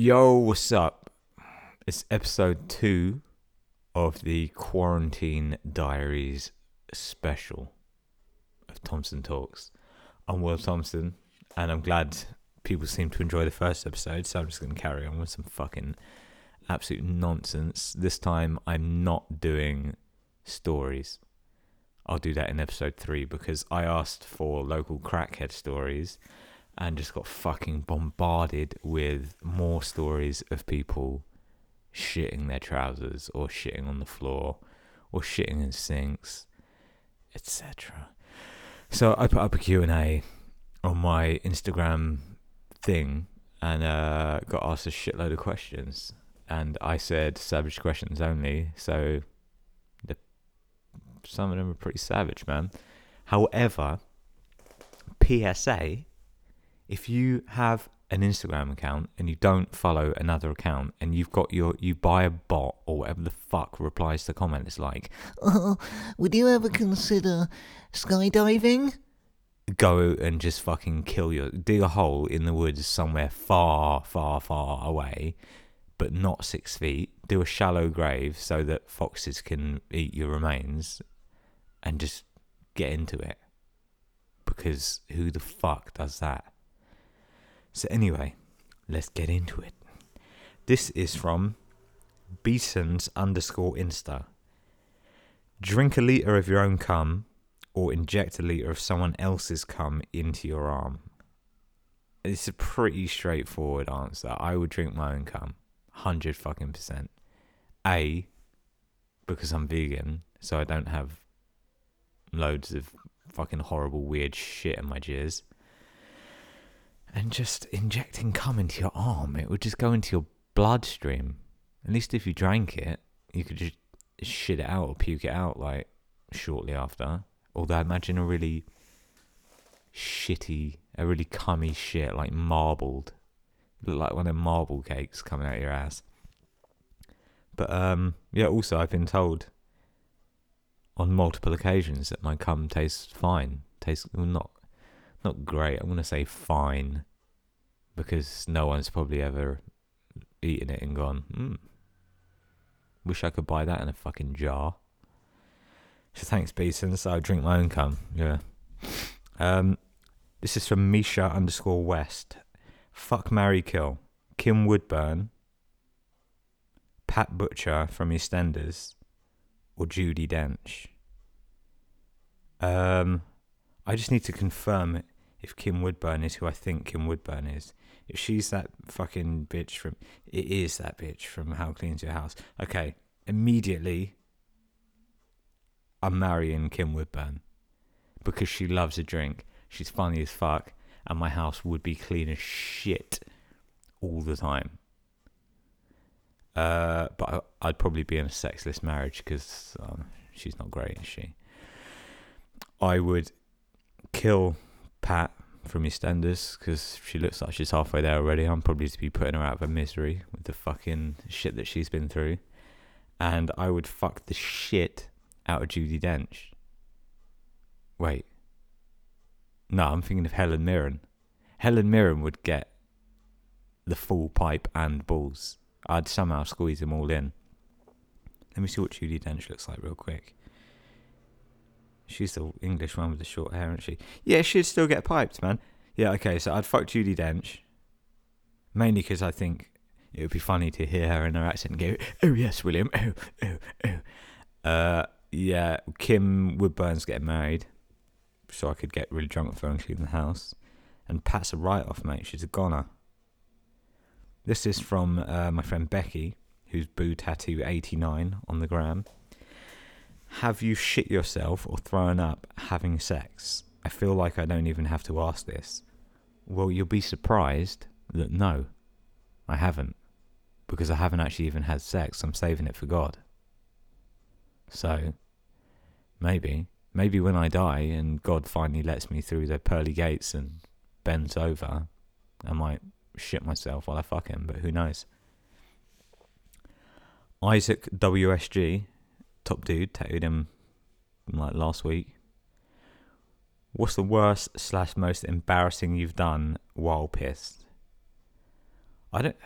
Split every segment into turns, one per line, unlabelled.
Yo, what's up? It's episode two of the Quarantine Diaries special of Thompson Talks. I'm Will Thompson, and I'm glad people seem to enjoy the first episode, so I'm just going to carry on with some fucking absolute nonsense. This time, I'm not doing stories. I'll do that in episode three because I asked for local crackhead stories and just got fucking bombarded with more stories of people shitting their trousers or shitting on the floor or shitting in sinks, etc. So I put up a Q&A on my Instagram thing and uh, got asked a shitload of questions. And I said savage questions only, so the, some of them are pretty savage, man. However, PSA if you have an Instagram account and you don't follow another account and you've got your you buy a bot or whatever the fuck replies to comment it's like
Oh, would you ever consider skydiving?
go and just fucking kill your dig a hole in the woods somewhere far far far away but not six feet. Do a shallow grave so that foxes can eat your remains and just get into it. Because who the fuck does that so anyway, let's get into it. This is from Beeson's underscore Insta. Drink a litre of your own cum or inject a litre of someone else's cum into your arm. It's a pretty straightforward answer. I would drink my own cum. 100 fucking percent. A, because I'm vegan, so I don't have loads of fucking horrible weird shit in my jizz and just injecting cum into your arm, it would just go into your bloodstream. At least if you drank it, you could just shit it out or puke it out like shortly after. Although I imagine a really shitty, a really cummy shit, like marbled, look like one of marble cakes coming out of your ass. But um, yeah. Also, I've been told on multiple occasions that my cum tastes fine. Tastes well, not not great. I'm gonna say fine because no one's probably ever eaten it and gone, hmm, wish I could buy that in a fucking jar. So thanks, Beeson. So I drink my own cum. Yeah. Um, this is from Misha underscore West. Fuck Mary Kill. Kim Woodburn. Pat Butcher from EastEnders. Or Judi Dench. Um, I just need to confirm if Kim Woodburn is who I think Kim Woodburn is. If she's that fucking bitch from, it is that bitch from How Clean's Your House. Okay, immediately, I'm marrying Kim Woodburn because she loves a drink. She's funny as fuck, and my house would be clean as shit all the time. Uh, but I, would probably be in a sexless marriage because um, she's not great, is she? I would kill Pat from EastEnders because she looks like she's halfway there already. I'm probably to be putting her out of her misery with the fucking shit that she's been through. And I would fuck the shit out of Judi Dench. Wait. No, I'm thinking of Helen Mirren. Helen Mirren would get the full pipe and balls. I'd somehow squeeze them all in. Let me see what Judi Dench looks like real quick. She's the English one with the short hair, isn't she? Yeah, she'd still get piped, man. Yeah, okay, so I'd fuck Judi Dench. Mainly because I think it would be funny to hear her in her accent go, oh, yes, William, oh, oh, oh. Uh, yeah, Kim Woodburn's getting married, so I could get really drunk with her and clean the house. And Pat's a write off, mate. She's a goner. This is from uh, my friend Becky, who's Boo Tattoo 89 on the gram. Have you shit yourself or thrown up having sex? I feel like I don't even have to ask this. Well, you'll be surprised that no, I haven't. Because I haven't actually even had sex. I'm saving it for God. So, maybe, maybe when I die and God finally lets me through the pearly gates and bends over, I might shit myself while I fuck him, but who knows? Isaac WSG top dude, tattooed him like last week. What's the worst slash most embarrassing you've done while pissed? I don't.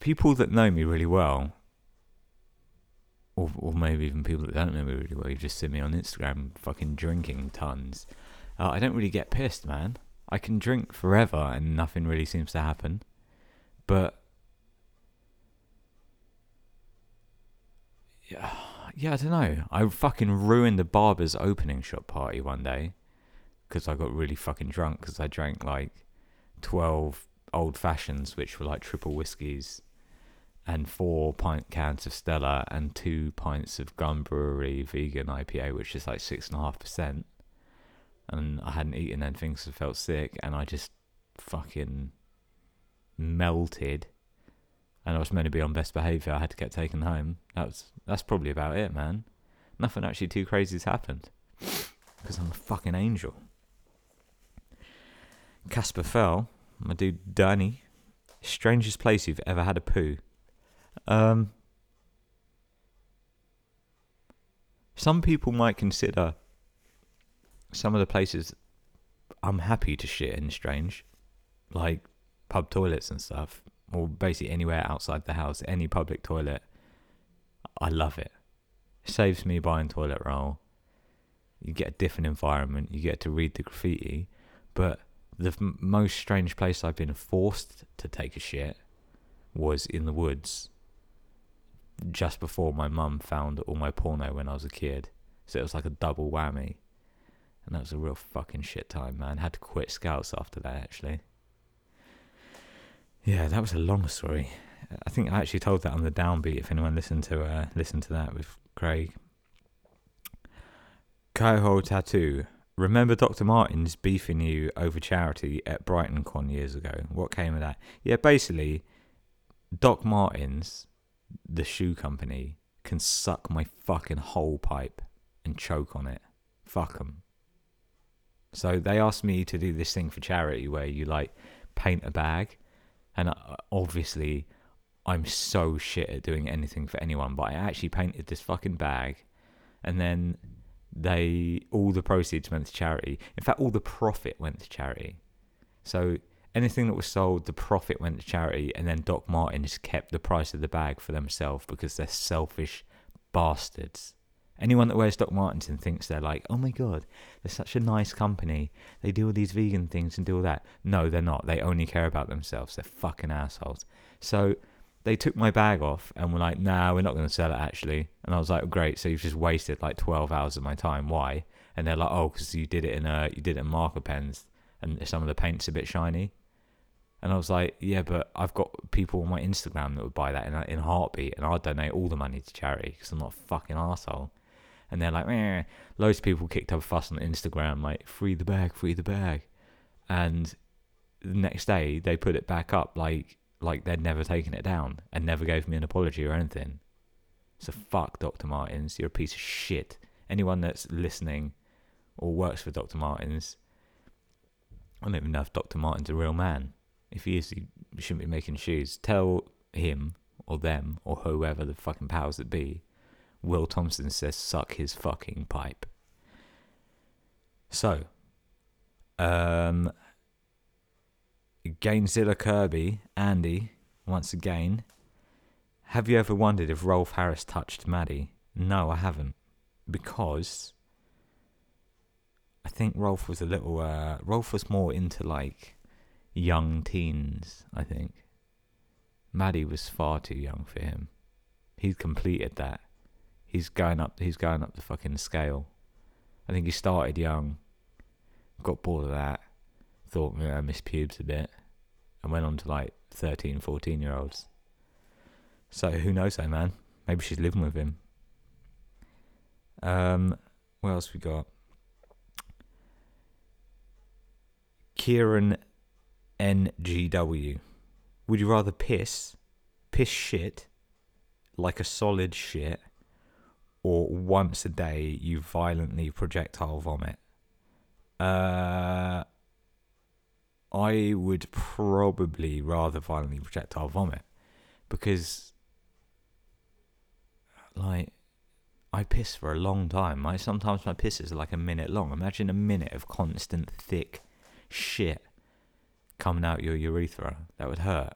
people that know me really well, or or maybe even people that don't know me really well, you've just seen me on Instagram fucking drinking tons. Uh, I don't really get pissed, man. I can drink forever and nothing really seems to happen. But yeah, yeah, I don't know. I fucking ruined the barber's opening shop party one day because I got really fucking drunk because I drank like twelve old fashions, which were like triple whiskies, and four pint cans of Stella and two pints of Gun Brewery vegan IPA, which is like six and a half percent. And I hadn't eaten anything because I felt sick, and I just fucking melted. And I was meant to be on best behaviour. I had to get taken home. That was that's probably about it, man. Nothing actually too crazy's happened because I'm a fucking angel. Casper fell. My dude Danny. Strangest place you've ever had a poo. Um, some people might consider some of the places I'm happy to shit in strange, like pub toilets and stuff, or basically anywhere outside the house, any public toilet. I love it. it saves me buying toilet roll. You get a different environment. You get to read the graffiti, but the most strange place I've been forced to take a shit was in the woods just before my mum found all my porno when I was a kid. So it was like a double whammy. And that was a real fucking shit time, man. Had to quit scouts after that, actually. Yeah, that was a long story. I think I actually told that on the downbeat. If anyone listened to uh, listen to that with Craig. Kaiho Tattoo. Remember Dr. Martens beefing you over charity at Brighton Con years ago? What came of that? Yeah, basically, Doc Martens, the shoe company, can suck my fucking whole pipe and choke on it. Fuck 'em. So they asked me to do this thing for charity where you like paint a bag, and uh, obviously I'm so shit at doing anything for anyone, but I actually painted this fucking bag, and then they all the proceeds went to charity. In fact, all the profit went to charity. So anything that was sold, the profit went to charity, and then Doc Martens kept the price of the bag for themselves because they're selfish bastards. Anyone that wears Doc Martens and thinks they're like, oh my god, they're such a nice company. They do all these vegan things and do all that. No, they're not. They only care about themselves. They're fucking assholes. So they took my bag off and were like, nah, we're not going to sell it actually. And I was like, great. So you've just wasted like 12 hours of my time. Why? And they're like, oh, because you did it in a, you did it in marker pens and some of the paint's a bit shiny. And I was like, yeah, but I've got people on my Instagram that would buy that in in a heartbeat, and I'd donate all the money to charity because I'm not a fucking asshole. And they're like, loads of people kicked up a fuss on Instagram, like, free the bag, free the bag. And the next day, they put it back up like like they'd never taken it down and never gave me an apology or anything. So fuck Dr. Martens, you're a piece of shit. Anyone that's listening or works for Dr. Martens, I don't even know if Dr. Martin's a real man. If he is, he shouldn't be making shoes. Tell him or them or whoever the fucking powers that be. Will Thompson says suck his fucking pipe. So, um, Gainzilla Kirby, Andy, once again. Have you ever wondered if Rolf Harris touched Maddie? No, I haven't. Because I think Rolf was a little, uh, Rolf was more into like young teens, I think. Maddie was far too young for him. He'd completed that. He's going up he's going up the fucking scale. I think he started young, got bored of that, thought yeah, I miss pubes a bit, and went on to like 13, 14 year olds. So who knows though, man? Maybe she's living with him. Um, what else we got? Kieran NGW. Would you rather piss, piss shit, like a solid shit, or once a day you violently projectile vomit? Uh, I would probably rather violently projectile vomit because, like, I piss for a long time. I sometimes my pisses are like a minute long. Imagine a minute of constant thick shit coming out your urethra. That would hurt.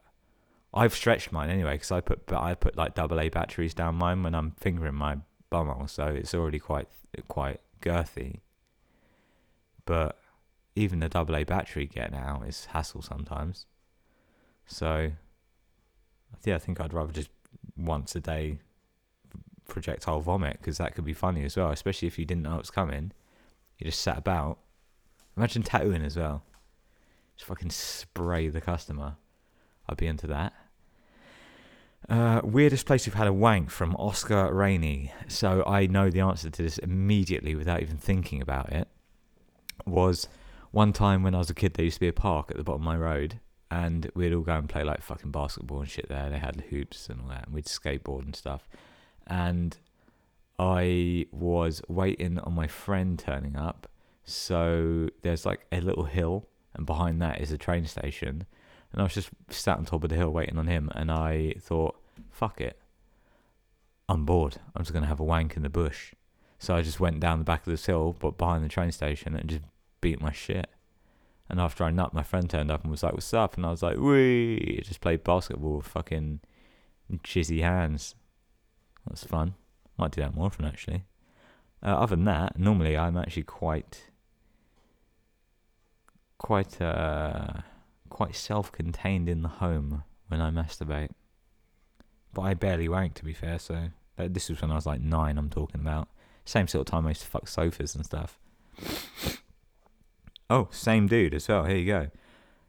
I've stretched mine anyway because I put I put like double A batteries down mine when I'm fingering my bumhole, so it's already quite quite girthy. But even the double A battery getting out is hassle sometimes. So yeah, I think I'd rather just once a day projectile vomit because that could be funny as well, especially if you didn't know it was coming. You just sat about. Imagine tattooing as well. Just fucking spray the customer. I'd be into that. Uh, weirdest place you've had a wank from Oscar Rainey. So I know the answer to this immediately without even thinking about it. Was one time when I was a kid, there used to be a park at the bottom of my road, and we'd all go and play like fucking basketball and shit there. They had hoops and all that, and we'd skateboard and stuff. And I was waiting on my friend turning up. So there's like a little hill, and behind that is a train station. And I was just sat on top of the hill waiting on him, and I thought, fuck it. I'm bored. I'm just going to have a wank in the bush. So I just went down the back of this hill, but behind the train station, and just beat my shit. And after I nut, my friend turned up and was like, "What's up?" And I was like, "Wee!" Just played basketball with fucking jizzy hands. That's fun. Might do that more often actually. Uh, other than that, normally I'm actually quite, quite, uh, quite self-contained in the home when I masturbate. But I barely wank, to be fair. So this was when I was like nine. I'm talking about same sort of time I used to fuck sofas and stuff. Oh, same dude as well. Here you go.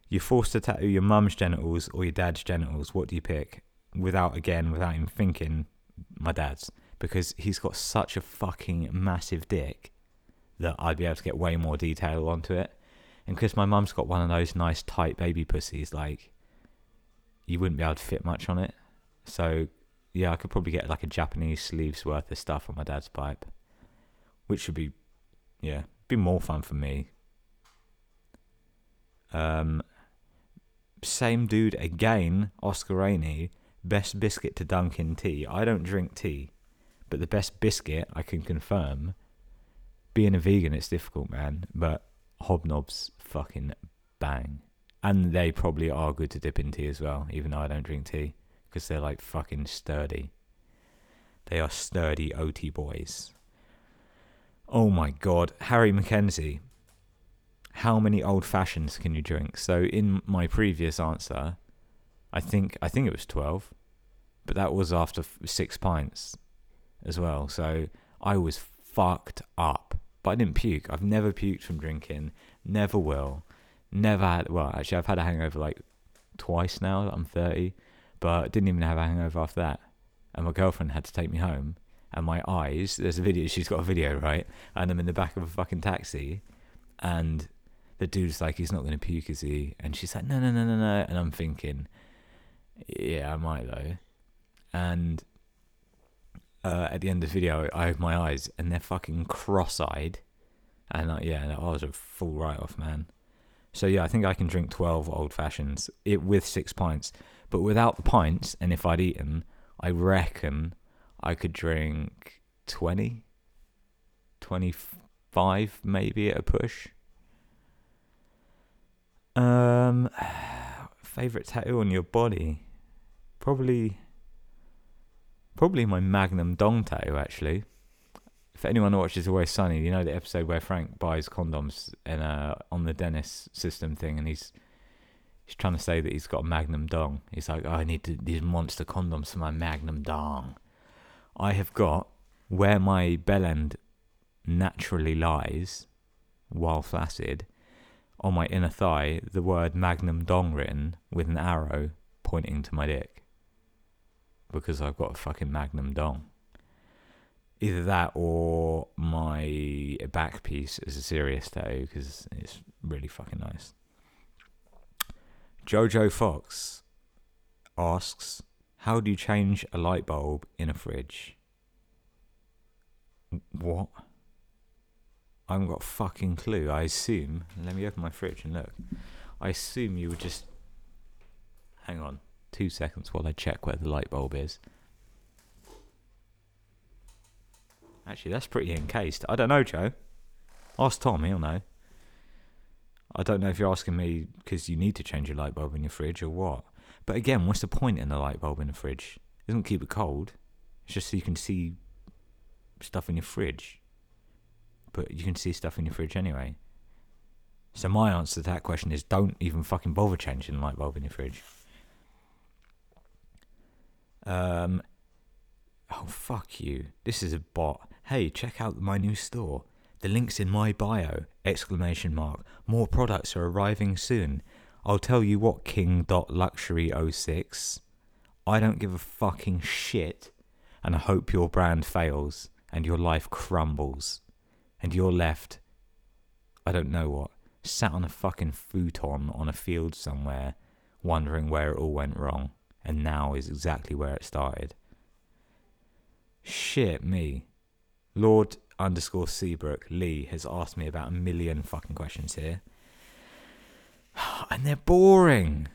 You're forced to tattoo your mum's genitals or your dad's genitals. What do you pick? Without again, without even thinking, my dad's because he's got such a fucking massive dick that I'd be able to get way more detail onto it. And because my mum's got one of those nice tight baby pussies, like you wouldn't be able to fit much on it. So yeah, I could probably get like a Japanese sleeves worth of stuff on my dad's pipe, which would be yeah, be more fun for me. Um, same dude again, Oscar Rainey. Best biscuit to dunk in tea. I don't drink tea, but the best biscuit I can confirm. Being a vegan, it's difficult, man. But hobnobs fucking bang, and they probably are good to dip in tea as well. Even though I don't drink tea, because they're like fucking sturdy. They are sturdy OT boys. Oh my god, Harry Mackenzie. How many old fashions can you drink? So in my previous answer, I think I think it was twelve, but that was after six pints as well. So I was fucked up, but I didn't puke. I've never puked from drinking. Never will. Never had. Well, actually, I've had a hangover like twice now. that I'm thirty, but didn't even have a hangover after that. And my girlfriend had to take me home. And my eyes, there's a video, she's got a video, right? And I'm in the back of a fucking taxi. And the dude's like, he's not going to puke, is he? And she's like, no, no, no, no, no. And I'm thinking, yeah, I might though. And uh, at the end of the video, I open my eyes and they're fucking cross eyed. And uh, yeah, I was a full write off, man. So yeah, I think I can drink 12 old fashions it, with six pints. But without the pints, and if I'd eaten, I reckon I could drink 20, 25 maybe at a push. Um, favorite tattoo on your body? Probably, probably my Magnum Dong tattoo. Actually, if anyone watches Always Sunny, you know the episode where Frank buys condoms uh on the Dennis system thing, and he's he's trying to say that he's got a Magnum Dong. He's like, oh, I need to, these monster condoms for my Magnum Dong. I have got where my bell end naturally lies while flaccid on my inner thigh the word Magnum Dong written with an arrow pointing to my dick because I've got a fucking Magnum Dong. Either that or my back piece is a serious tattoo because it's really fucking nice. Jojo Fox asks, "How do you change a light bulb in a fridge?" What? I haven't got a fucking clue. I assume. Let me open my fridge and look. I assume you would just. Hang on, two seconds while I check where the light bulb is. Actually, that's pretty encased. I don't know, Joe. Ask Tom, he'll know. I don't know if you're asking me because you need to change your light bulb in your fridge or what. But again, what's the point in the light bulb in the fridge? It doesn't keep it cold. It's just so you can see stuff in your fridge. But you can see stuff in your fridge anyway. So my answer to that question is don't even fucking bother changing the light bulb in your fridge. Um Oh fuck you. This is a bot. Hey, check out my new store. The link's in my bio. Exclamation mark. More products are arriving soon. I'll tell you what, King.Luxury06. I don't give a fucking shit. And I hope your brand fails and your life crumbles. And you're left, I don't know what, sat on a fucking futon on a field somewhere, wondering where it all went wrong. And now is exactly where it started. Shit me. Lord underscore Seabrook Lee has asked me about a million fucking questions here. And they're boring.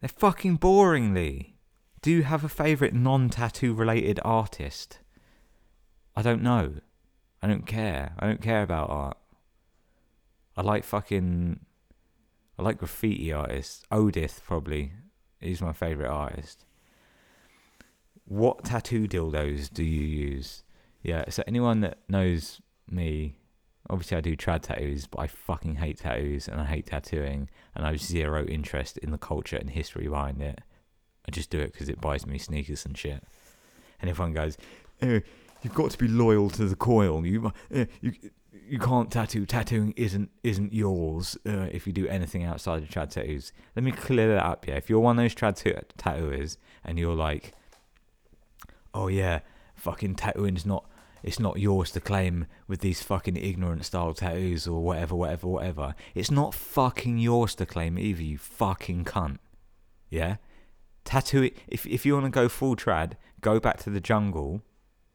They're fucking boring, Lee. Do you have a favourite non tattoo related artist? I don't know. I don't care. I don't care about art. I like fucking. I like graffiti artists. Odeith, probably. He's my favourite artist. What tattoo dildos do you use? Yeah, so anyone that knows me, obviously I do trad tattoos, but I fucking hate tattoos and I hate tattooing and I have zero interest in the culture and history behind it. I just do it because it buys me sneakers and shit. And everyone goes, eh, "You've got to be loyal to the coil. You, eh, you, you can't tattoo. Tattooing isn't isn't yours. Uh, if you do anything outside of trad tattoos, let me clear that up. Yeah, if you're one of those trad t- tattooers and you're like, oh yeah, fucking tattooing's not it's not yours to claim with these fucking ignorant style tattoos or whatever, whatever, whatever. It's not fucking yours to claim either, you fucking cunt. Yeah? Tattoo it. If, if you want to go full trad, go back to the jungle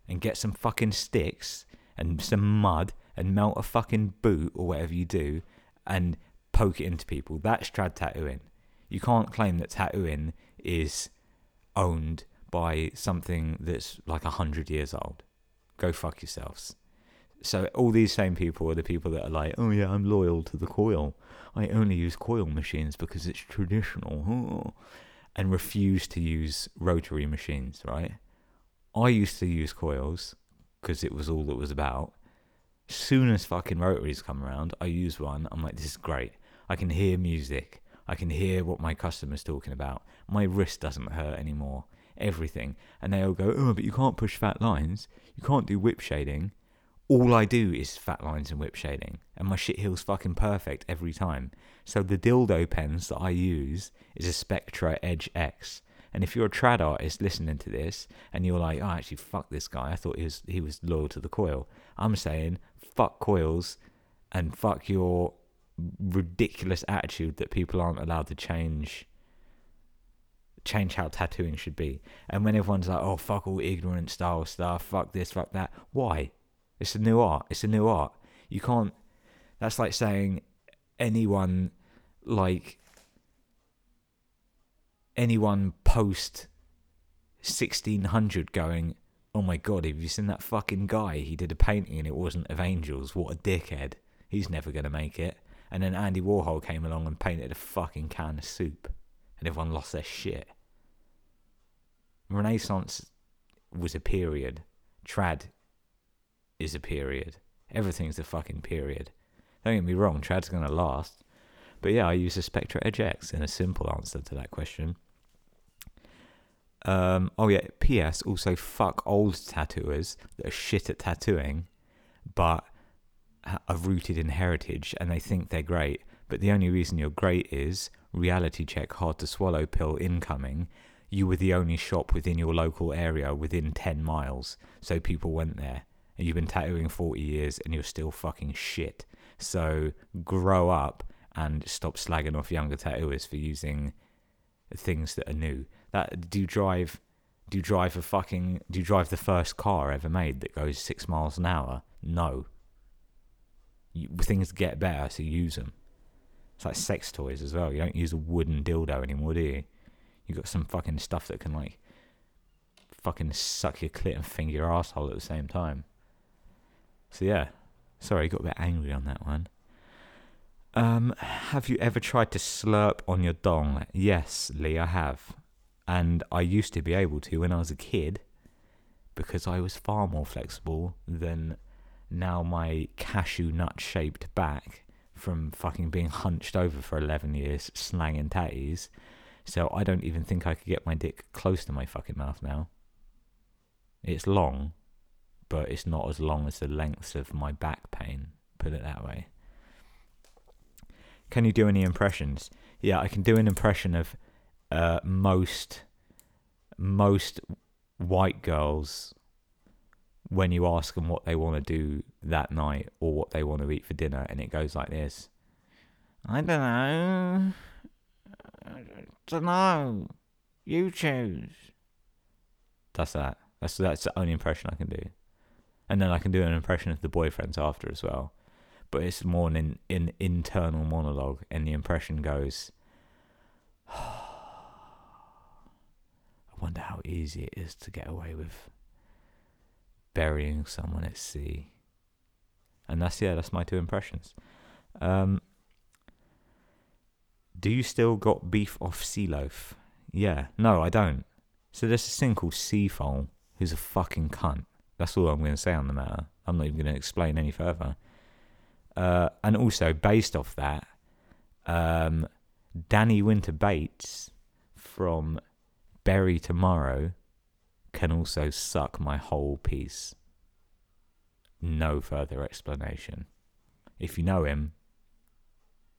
and get some fucking sticks and some mud and melt a fucking boot or whatever you do and poke it into people. That's trad tattooing. You can't claim that tattooing is owned by something that's like a hundred years old go fuck yourselves. So all these same people are the people that are like, oh yeah, I'm loyal to the coil. I only use coil machines because it's traditional, and refuse to use rotary machines. Right? I used to use coils because it was all that was about. Soon as fucking rotaries come around, I use one. I'm like, this is great. I can hear music. I can hear what my customer's talking about. My wrist doesn't hurt anymore everything. And they all go, oh, but you can't push fat lines. You can't do whip shading. All I do is fat lines and whip shading. And my shit heals fucking perfect every time. So the dildo pens that I use is a Spektra Edge X. And if you're a trad artist listening to this and you're like, oh, actually, fuck this guy. I thought he was, he was loyal to the coil. I'm saying, fuck coils and fuck your ridiculous attitude that people aren't allowed to change change how tattooing should be. And when everyone's like, oh, fuck all ignorant style stuff, fuck this, fuck that, why? It's a new art. It's a new art. You can't, that's like saying anyone, like, anyone post 1600 going, oh my god, have you seen that fucking guy? He did a painting and it wasn't of angels. What a dickhead. He's never going to make it. And then Andy Warhol came along and painted a fucking can of soup. And everyone lost their shit. Renaissance was a period. Trad is a period. Everything's a fucking period. Don't get me wrong, Trad's gonna last. But yeah, I use Spektra Edge X in a simple answer to that question. Um, oh yeah, P.S. Also, fuck old tattooers that are shit at tattooing, but are rooted in heritage and they think they're great. But the only reason you're great is reality check, hard to swallow pill incoming you were the only shop within your local area within 10 miles. So people went there. And you've been tattooing 40 years and you're still fucking shit. So grow up and stop slagging off younger tattooers for using things that are new. That do drive do drive a fucking do drive the first car ever made that goes 6 miles an hour? No. You, things get better so use them. It's like sex toys as well. You don't use a wooden dildo anymore, do you? you got some fucking stuff that can like fucking suck your clit and finger your asshole at the same time. So yeah, sorry, got a bit angry on that one. Um, have you ever tried to slurp on your dong? Yes, Lee, I have. And I used to be able to when I was a kid because I was far more flexible than now my cashew nut shaped back from fucking being hunched over for 11 years slanging tatties. So I don't even think I could get my dick close to my fucking mouth now. It's long, but it's not as long as the lengths of my back pain, put it that way. Can you do any impressions? Yeah, I can do an impression of uh, most most white girls when you ask them what they want to do that night or what they want to eat for dinner, and it goes like this.
I don't know. I don't know. You choose.
That's that. That's that's the only impression I can do, and then I can do an impression of the boyfriends after as well, but it's more an in, internal monologue, and the impression goes. Wonder how easy it is to get away with burying someone at sea. And that's yeah, that's my two impressions. Um, do you still got beef off Sea Loaf? Yeah, no, I don't. So there's this thing called Seafoam, who's a fucking cunt. That's all I'm going to say on the matter. I'm not even going to explain any further. Uh, and also, based off that, um, Dani Winter Bates from Bury Tomorrow can also suck my whole piece. No further explanation. If you know him,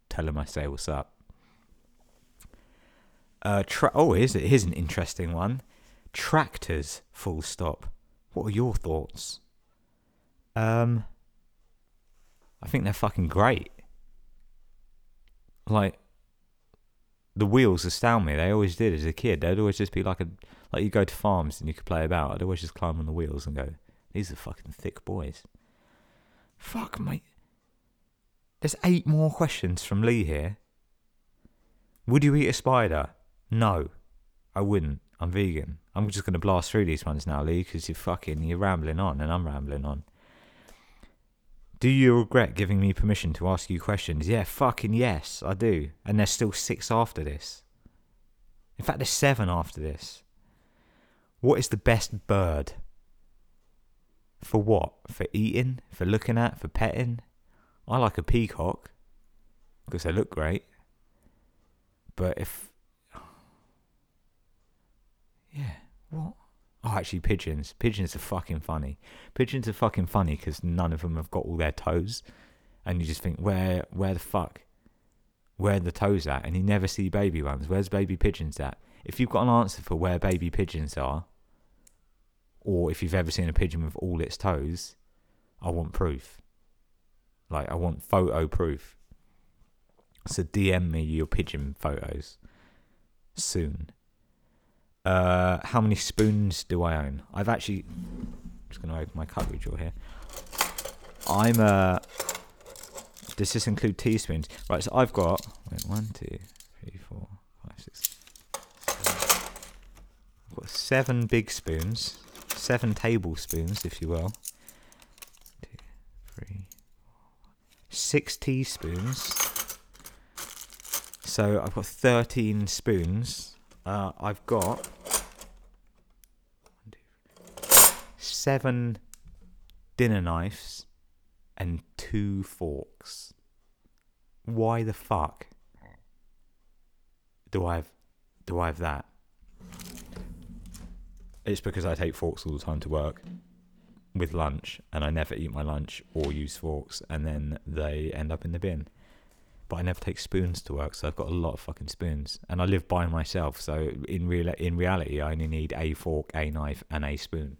tell him I say what's up. Uh, tra- oh, here's, here's an interesting one. Tractors, full stop. What are your thoughts? Um, I think they're fucking great. Like, the wheels astound me. They always did as a kid. They'd always just be like a like you go to farms and you could play about. I'd always just climb on the wheels and go, "These are fucking thick boys." Fuck mate. There's eight more questions from Lee here. Would you eat a spider? No, I wouldn't. I'm vegan. I'm just gonna blast through these ones now, Lee, because you're fucking you're rambling on and I'm rambling on. Do you regret giving me permission to ask you questions? Yeah, fucking yes, I do. And there's still six after this. In fact, there's seven after this. What is the best bird? For what? For eating? For looking at? For petting? I like a peacock because they look great. But if. Yeah, what? Oh, actually, pigeons. Pigeons are fucking funny. Pigeons are fucking funny because none of them have got all their toes, and you just think, where, where the fuck, where the toes at? And you never see baby ones. Where's baby pigeons at? If you've got an answer for where baby pigeons are, or if you've ever seen a pigeon with all its toes, I want proof. Like I want photo proof. So DM me your pigeon photos soon. Uh, how many spoons do I own? I've actually just going to open my cutlery drawer here. I'm a. does this include teaspoons? Right, so I've got wait, one, two, three, four, five, six. I've got seven big spoons, seven tablespoons, if you will. Two, three, four, six teaspoons. So I've got thirteen spoons. Uh, I've got seven dinner knives and two forks. Why the fuck do I have do I have that? It's because I take forks all the time to work with lunch and I never eat my lunch or use forks and then they end up in the bin. But I never take spoons to work, so I've got a lot of fucking spoons. And I live by myself, so in real in reality I only need a fork, a knife, and a spoon.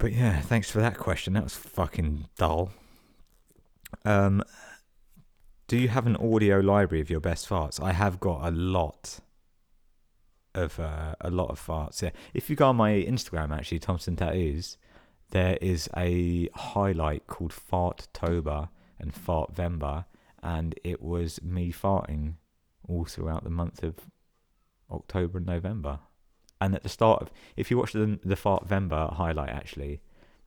But yeah, thanks for that question. That was fucking dull. Um, do you have an audio library of your best farts? I have got a lot of uh, a lot of farts. Yeah, if you go on my Instagram, actually, Thompson Tattoos, there is a highlight called Fart Farttober and Fartvember, and it was me farting all throughout the month of October and November. And at the start of, if you watch the the Fart Vember highlight, actually,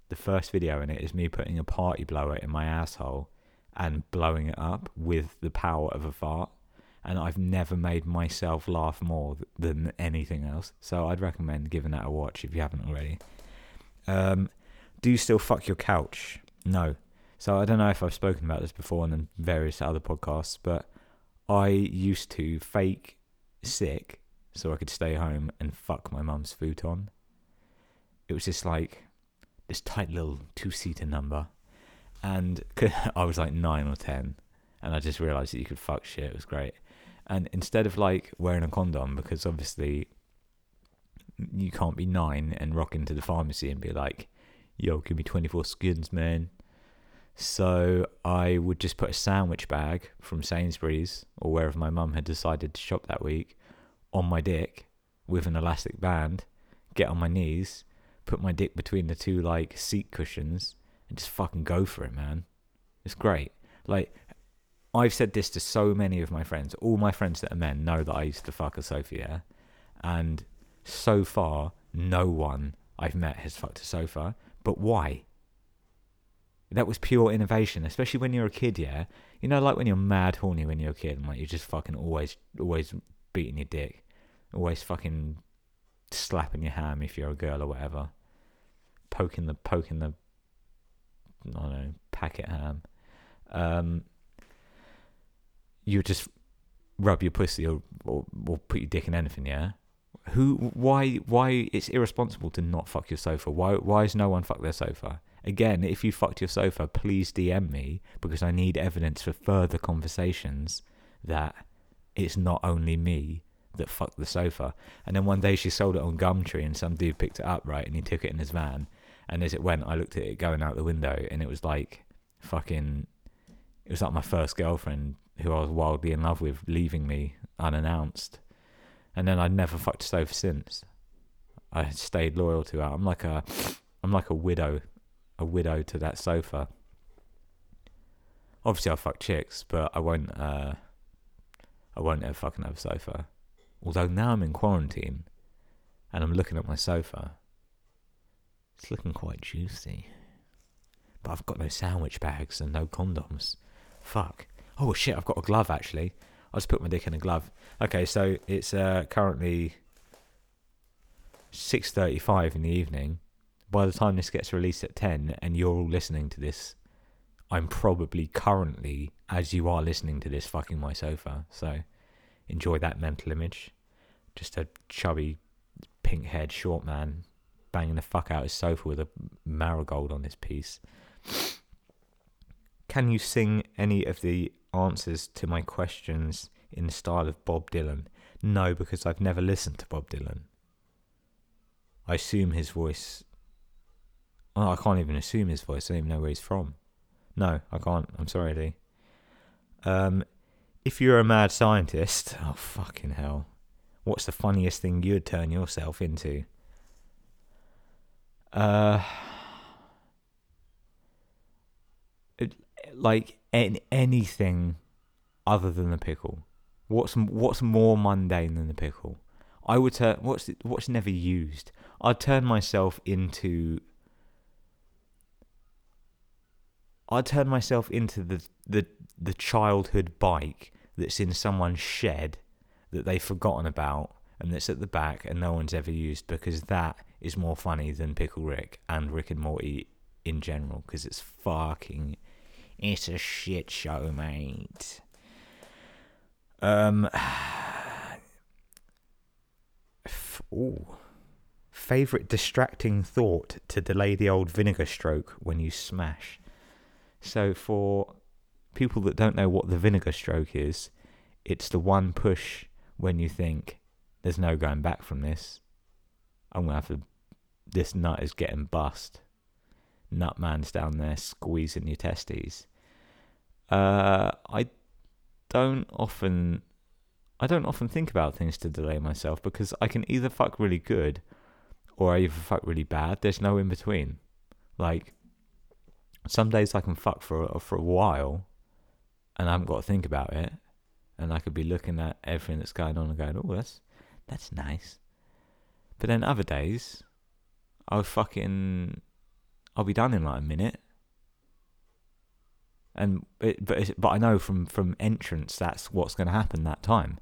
the first video in it is me putting a party blower in my asshole and blowing it up with the power of a fart. and I've never made myself laugh more th- than anything else. So I'd recommend giving that a watch if you haven't already. Um, do you still fuck your couch? No. So I don't know if I've spoken about this before in various other podcasts, but I used to fake sick so I could stay home and fuck my mum's futon. It was just like this tight little two seater number. And I was like nine or ten, and I just realised that you could fuck shit. It was great. And instead of like wearing a condom, because obviously you can't be nine and rock into the pharmacy and be like, yo, give me 24 skins, man. So I would just put a sandwich bag from Sainsbury's or wherever my mum had decided to shop that week on my dick with an elastic band, get on my knees, put my dick between the two like seat cushions, and just fucking go for it, man. It's great. Like I've said this to so many of my friends. All my friends that are men know that I used to fuck a sofa. And so far, no one I've met has fucked a sofa. But why? That was pure innovation, especially when you're a kid, yeah? You know, like when you're mad horny when you're a kid and like you're just fucking always, always beating your dick. Always fucking slapping your ham if you're a girl or whatever. Poking the, poking the, I don't know, packet ham. Um, you just rub your pussy or, or, or put your dick in anything, yeah? Who? Why? Why? It's irresponsible to not fuck your sofa. Why? Why has no one fuck their sofa? Again, if you fucked your sofa, please DM me because I need evidence for further conversations that it's not only me that fucked the sofa. And then one day she sold it on Gumtree and some dude picked it up, right? And he took it in his van. And as it went, I looked at it going out the window and it was like fucking. It was like my first girlfriend who I was wildly in love with leaving me unannounced. And then I'd never fucked a sofa since. I stayed loyal to her. I'm like a, I'm like a widow, a widow to that sofa. Obviously, I'll fuck chicks, but I won't. Uh, I won't ever fucking have a sofa. Although now I'm in quarantine, and I'm looking at my sofa. It's looking quite juicy. But I've got no sandwich bags and no condoms. Fuck. Oh shit, I've got a glove actually. I'll just put my dick in a glove. Okay, so it's uh, currently 6.35 in the evening. By the time this gets released at 10 and you're all listening to this, I'm probably currently, as you are listening to this, fucking my sofa. So enjoy that mental image. Just a chubby, pink haired short man banging the fuck out his sofa with a marigold on his piece. Can you sing any of the answers to my questions in the style of Bob Dylan? No, because I've never listened to Bob Dylan. I assume his voice. Oh, I can't even assume his voice. I don't even know where he's from. No, I can't. I'm sorry, Lee. Um, if you're a mad scientist, oh fucking hell, what's the funniest thing you'd turn yourself into? Uh, like in anything other than the pickle. What's what's more mundane than the pickle? I would turn what's what's never used. I'd turn myself into. I'd turn myself into the the the childhood bike that's in someone's shed that they've forgotten about and that's at the back and no one's ever used because that is more funny than Pickle Rick and Rick and Morty in general because it's fucking it's a shit show, mate. Um. Ooh. Favorite distracting thought to delay the old vinegar stroke when you smash. So, for people that don't know what the vinegar stroke is, it's the one push when you think there's no going back from this. I'm gonna have to. This nut is getting bust. Nutman's down there squeezing your testes. Uh, I don't often I don't often think about things to delay myself because I can either fuck really good or I either fuck really bad. There's no in between. Like some days I can fuck for for a while and I haven't got to think about it and I could be looking at everything that's going on and going, "Oh, that's that's nice." But then other days I'll fucking I'll be done in like a minute and it, but but I know from from entrance that's what's going to happen that time.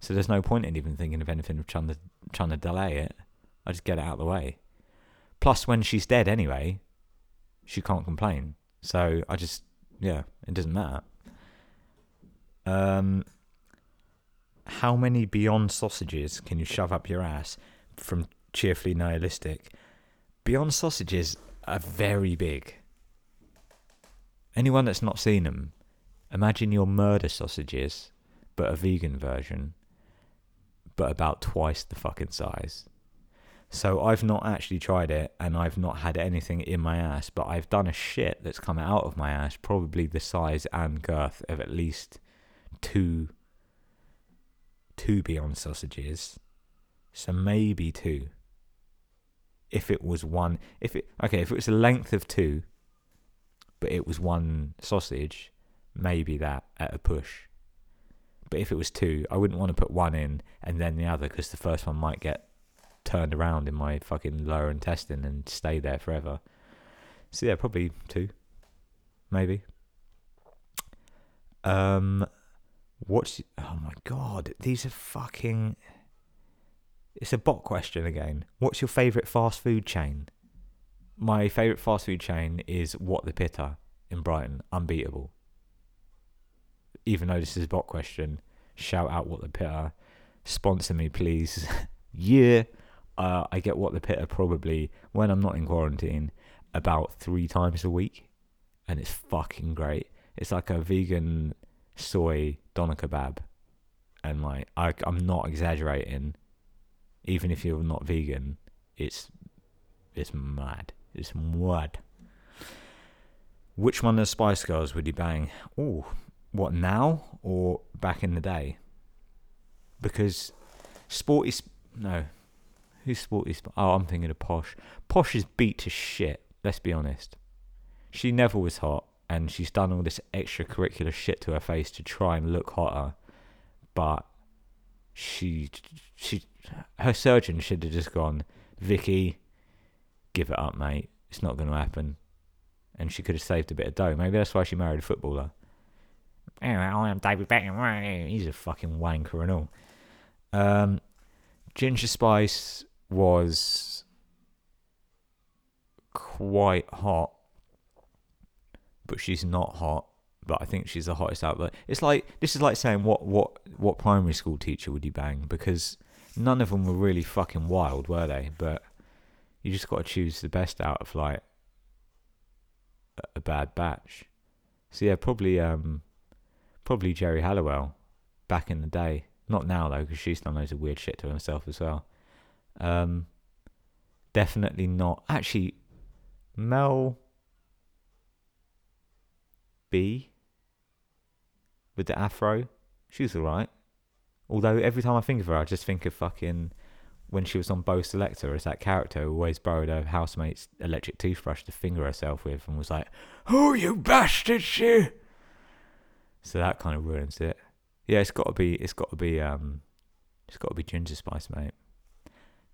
So there's no point in even thinking of anything of trying to trying to delay it. I just get it out of the way. Plus, when she's dead anyway, she can't complain. So I just yeah, it doesn't matter. Um, how many Beyond sausages can you shove up your ass from cheerfully nihilistic? Beyond sausages are very big. Anyone that's not seen them, imagine your murder sausages, but a vegan version, but about twice the fucking size. So I've not actually tried it and I've not had anything in my ass, but I've done a shit that's come out of my ass, probably the size and girth of at least two two beyond sausages. So maybe two. If it was one if it okay, if it was a length of two, but it was one sausage, maybe that at a push. But if it was two, I wouldn't want to put one in and then the other because the first one might get turned around in my fucking lower intestine and stay there forever. So yeah, probably two, maybe. Um, what's oh my god, these are fucking. It's a bot question again. What's your favourite fast food chain? My favourite fast food chain is What the Pitta in Brighton, unbeatable. Even though this is a bot question, shout out What the Pitta, sponsor me please. yeah uh, I get what the pitta probably when I'm not in quarantine about three times a week, and it's fucking great. It's like a vegan soy doner kebab, and like I, I'm not exaggerating. Even if you're not vegan, it's it's mad. It's mad. Which one of the Spice Girls would you bang? Oh, what now or back in the day? Because Sporty, no, Who's sporty? Oh, I'm thinking of Posh. Posh is beat to shit. Let's be honest. She never was hot, and she's done all this extracurricular shit to her face to try and look hotter. But she, she, her surgeon should have just gone, Vicky, give it up, mate. It's not going to happen. And she could have saved a bit of dough. Maybe that's why she married a footballer. Anyway, I am David Beckham. He's a fucking wanker and all. Um, Ginger Spice was quite hot, but she's not hot. But I think she's the hottest out there. It's like this is like saying what what what primary school teacher would you bang? Because none of them were really fucking wild, were they? But you just got to choose the best out of like a bad batch. So yeah, probably um probably Geri Halliwell back in the day. Not now though, because she's done loads of weird shit to herself as well. Um, definitely not. Actually, Mel B with the afro, She was alright. Although every time I think of her, I just think of fucking when she was on Bo' Selecta as that character who always borrowed her housemate's electric toothbrush to finger herself with and was like, Oh, you bastard, she! So that kind of ruins it. Yeah, it's got to be, it's got to be, um, it's got to be Ginger Spice, mate.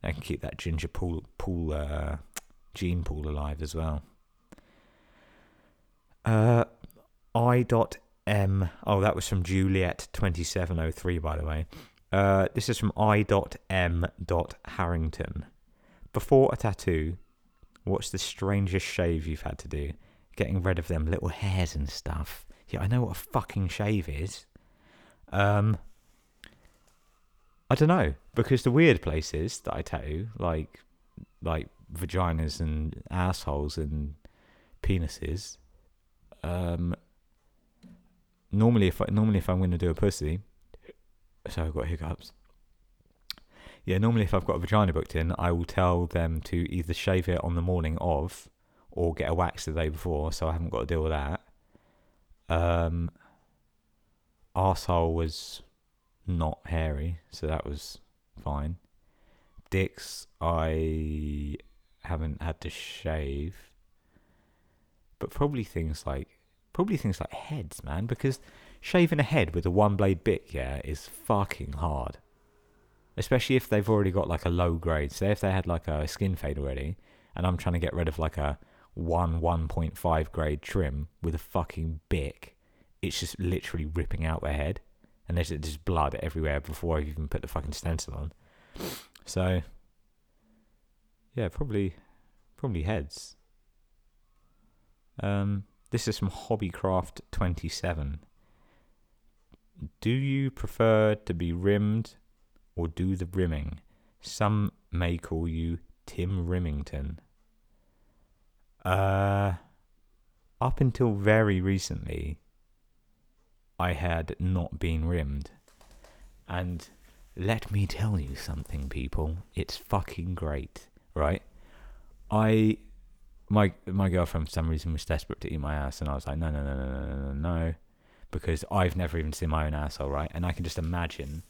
I can keep that ginger pool pool uh, gene pool alive as well. Uh, I dot M. Oh, that was from Juliet twenty seven oh three. By the way, uh, this is from I dot M dot Harrington. Before a tattoo, what's the strangest shave you've had to do? Getting rid of them little hairs and stuff. Yeah, I know what a fucking shave is. Um, I don't know because the weird places that I tattoo, like like vaginas and assholes and penises, um, normally if I, normally if I'm going to do a pussy, so I've got hiccups. Yeah, normally if I've got a vagina booked in, I will tell them to either shave it on the morning of, or get a wax the day before, so I haven't got to deal with that. Um, arsehole was not hairy, so that was fine. Dicks, I haven't had to shave, but probably things like probably things like heads, man, because shaving a head with a one blade bit, yeah, is fucking hard. Especially if they've already got like a low grade. Say if they had like a skin fade already, and I'm trying to get rid of like a one 1.5 grade trim with a fucking bic, it's just literally ripping out their head. And there's just blood everywhere before I even put the fucking stencil on. So, yeah, probably, probably heads. Um, this is from Hobbycraft 27. Do you prefer to be rimmed or do the rimming? Some may call you Tim Rimmington. Uh, up until very recently, I had not been rimmed. And let me tell you something, people. It's fucking great, right? I, my my girlfriend for some reason was desperate to eat my ass, and I was like, no, no, no, no, no, no, no, because I've never even seen my own asshole, right? And I can just imagine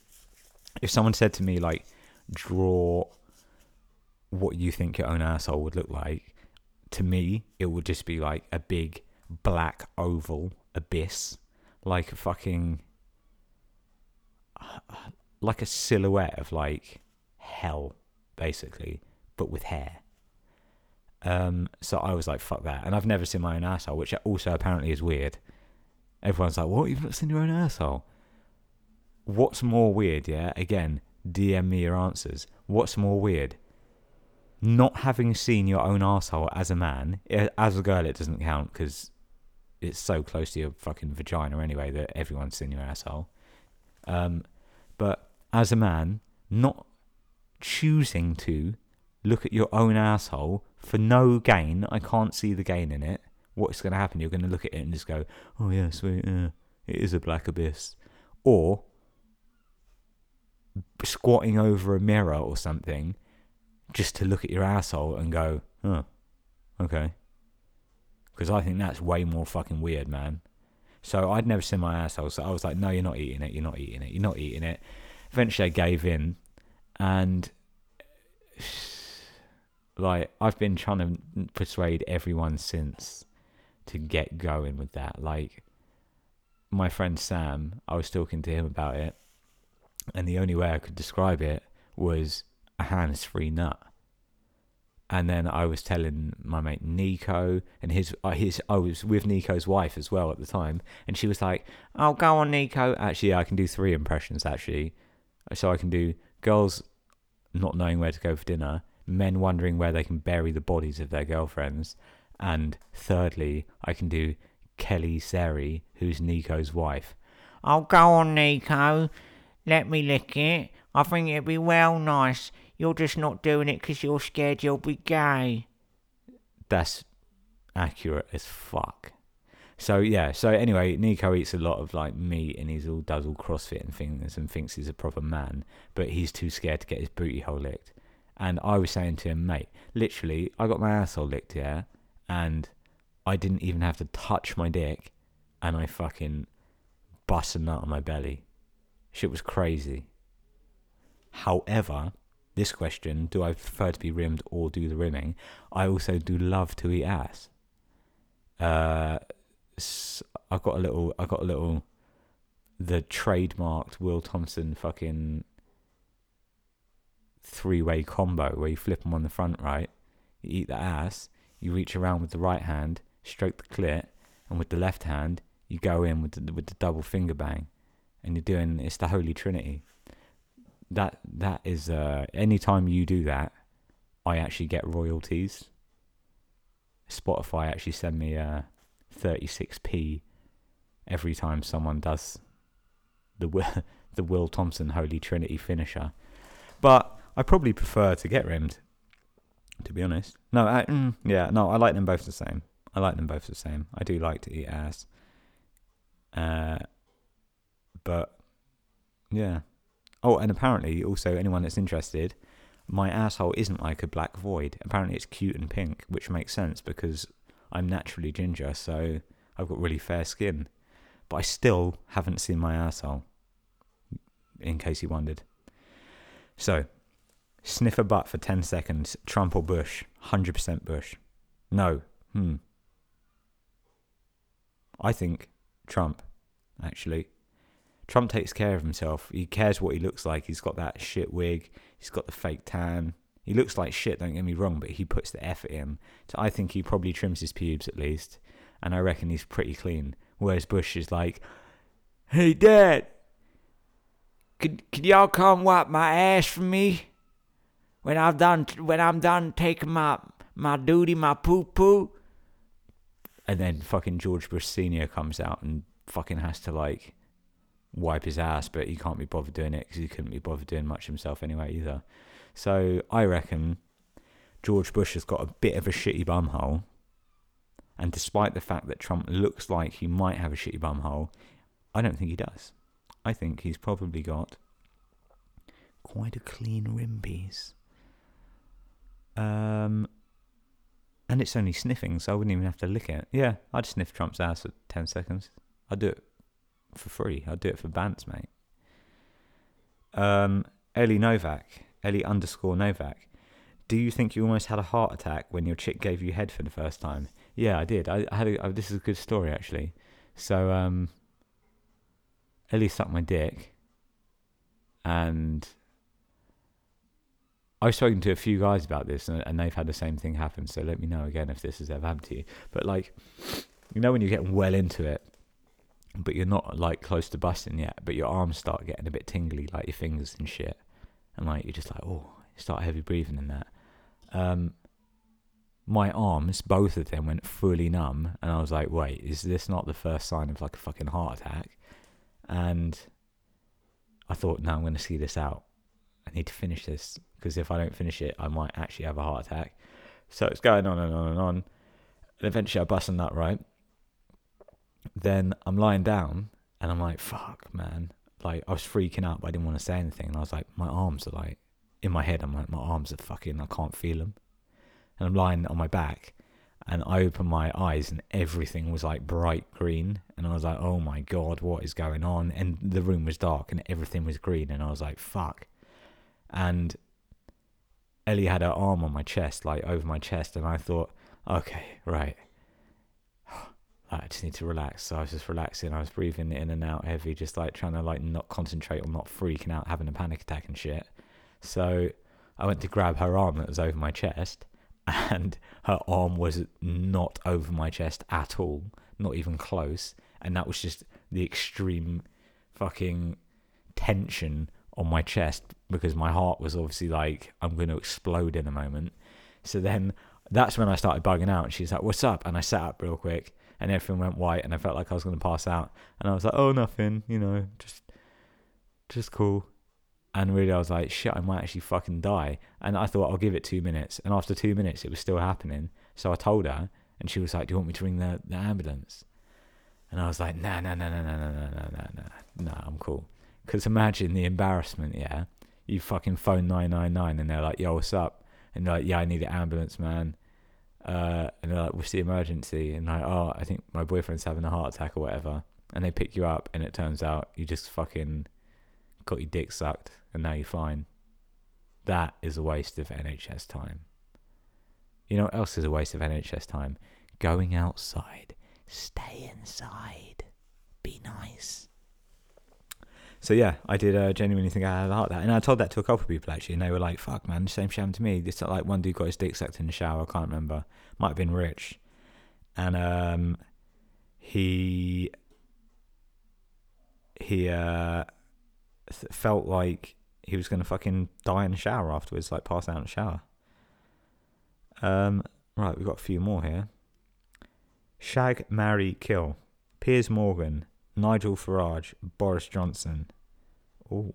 if someone said to me like, draw what you think your own asshole would look like. To me, it would just be like a big black oval abyss, like a fucking like a silhouette of like hell, basically, but with hair. Um, so I was like, fuck that. And I've never seen my own asshole, which also apparently is weird. Everyone's like, what? You've not seen your own asshole? What's more weird, yeah? Again, DM me your answers. What's more weird? Not having seen your own asshole as a man, eh, as a girl, it doesn't count because it's so close to your fucking vagina anyway that everyone's seen your asshole. Um, but as a man, not choosing to look at your own asshole for no gain, I can't see the gain in it. What's going to happen? You're going to look at it and just go, "Oh yeah, uh, sweet, yeah, it is a black abyss," or squatting over a mirror or something just to look at your asshole and go, "Oh, okay." Because I think that's way more fucking weird, man. So I'd never seen my asshole, so I was like, "No, you're not eating it. You're not eating it. You're not eating it." Eventually, I gave in, and like I've been trying to persuade everyone since to get going with that. Like my friend Sam, I was talking to him about it, and the only way I could describe it was a hands-free nut. And then I was telling my mate Nico and his uh, his I was with Nico's wife as well at the time, and she was like, "Oh, go on, Nico." Actually, I can do three impressions actually, so I can do girls not knowing where to go for dinner, men wondering where they can bury the bodies of their girlfriends, and thirdly, I can do Kelly Seri, who's Nico's wife.
Oh, go on, Nico. Let me lick it. I think it'd be well nice. You're just not doing it 'cause you're scared you'll be gay.
That's accurate as fuck. So yeah, so anyway, Nico eats a lot of like meat and he's all does all CrossFit and things and thinks he's a proper man, but he's too scared to get his booty hole licked. And I was saying to him, mate, literally, I got my asshole licked, yeah, and I didn't even have to touch my dick, and I fucking bust a nut on my belly. Shit was crazy. However, this question, do I prefer to be rimmed or do the rimming? I also do love to eat ass. Uh, I've got a little, I got a little, the trademarked Will Thompson fucking three-way combo where you flip them on the front right, you eat the ass, you reach around with the right hand, stroke the clit, and with the left hand you go in with the, with the double finger bang, and you're doing it's the holy trinity. That that is uh, anytime you do that, I actually get royalties. Spotify actually send me uh, 36p every time someone does the the Will Thompson Holy Trinity finisher. But I probably prefer to get rimmed, to be honest. No, I, mm, yeah, no, I like them both the same. I like them both the same. I do like to eat ass. Uh, but yeah. Oh, and apparently, also anyone that's interested, my asshole isn't like a black void. Apparently, it's cute and pink, which makes sense because I'm naturally ginger, so I've got really fair skin. But I still haven't seen my asshole. In case you wondered. So, sniff a butt for 10 seconds, Trump or Bush? 100% Bush. No. Hmm. I think Trump, actually. Trump takes care of himself. He cares what he looks like. He's got that shit wig. He's got the fake tan. He looks like shit, don't get me wrong, but he puts the effort in. So I think he probably trims his pubes at least, and I reckon he's pretty clean. Whereas Bush is like, "Hey, Dad, could could y'all come wipe my ass for me when I'm done when I'm done taking my my duty, my poo poo?" And then fucking George Bush Senior comes out and fucking has to like wipe his ass, but he can't be bothered doing it because he couldn't be bothered doing much himself anyway either. So I reckon George Bush has got a bit of a shitty bumhole. And despite the fact that Trump looks like he might have a shitty bumhole, I don't think he does. I think he's probably got quite a clean rim piece. Um, and it's only sniffing, so I wouldn't even have to lick it. Yeah, I'd sniff Trump's ass for 10 seconds. I'd do it for free. I'd do it for bands, mate. Um, Ellie Novak. Ellie underscore Novak. Do you think you almost had a heart attack when your chick gave you head for the first time? Yeah, I did. I, I had. A, oh, this is a good story actually. So, um, Ellie sucked my dick, and I've spoken to a few guys about this, and, and they've had the same thing happen. So let me know again if this has ever happened to you. But like, you know, when you get well into it, but you're not like close to busting yet, but your arms start getting a bit tingly, like your fingers and shit and like you're just like, oh, start heavy breathing in that. Um, my arms, both of them, went fully numb, and I was like, wait, is this not the first sign of like a fucking heart attack? And I thought, no, I'm going to see this out. I need to finish this because if I don't finish it, I might actually have a heart attack. So it's going on and on and on. And eventually I bust a nut, right? Then I'm lying down and I'm like, fuck, man like I was freaking out, but I didn't want to say anything. And I was like, my arms are like in my head. I'm like, my arms are fucking. I can't feel them. And I'm lying on my back, and I open my eyes, and everything was like bright green. And I was like, oh my god, what is going on? And the room was dark, and everything was green. And I was like, fuck. And Ellie had her arm on my chest, like over my chest, and I thought, okay, right. I just need to relax. So I was just relaxing. I was breathing in and out heavy, just like trying to like not concentrate on not freaking out, having a panic attack and shit. So I went to grab her arm that was over my chest, and her arm was not over my chest at all, not even close. And that was just the extreme fucking tension on my chest because my heart was obviously like, I'm going to explode in a moment. So then that's when I started bugging out. And she's like, What's up? And I sat up real quick and everything went white and I felt like I was going to pass out. And I was like, oh, nothing, you know, just, just cool. And really, I was like, shit, I might actually fucking die. And I thought, I'll give it two minutes. And after two minutes, it was still happening. So I told her, and she was like, do you want me to ring the, the ambulance? And I was like, nah, nah, nah, nah, nah, nah, nah, nah, nah, nah, I'm cool. Because imagine the embarrassment, yeah? You fucking phone 999 and they're like, yo, what's up? And they're like, yeah, I need an ambulance, man. Uh, and they're like, "What's the emergency?" And like, "Oh, I think my boyfriend's having a heart attack or whatever." And they pick you up, and it turns out you just fucking got your dick sucked, and now you're fine. That is a waste of NHS time. You know what else is a waste of NHS time? Going outside.
Stay inside. Be nice.
So yeah, I did uh, genuinely think I had a heart attack, and I told that to a couple of people actually, and they were like, "Fuck, man, same happened to me." This like one dude got his dick sucked in the shower. I can't remember. Might have been Rich, and um, he he uh th- felt like he was gonna fucking die in the shower afterwards, like pass out in the shower. Um, right, we've got a few more here. Shag, marry, kill. Piers Morgan, Nigel Farage, Boris Johnson. Oh,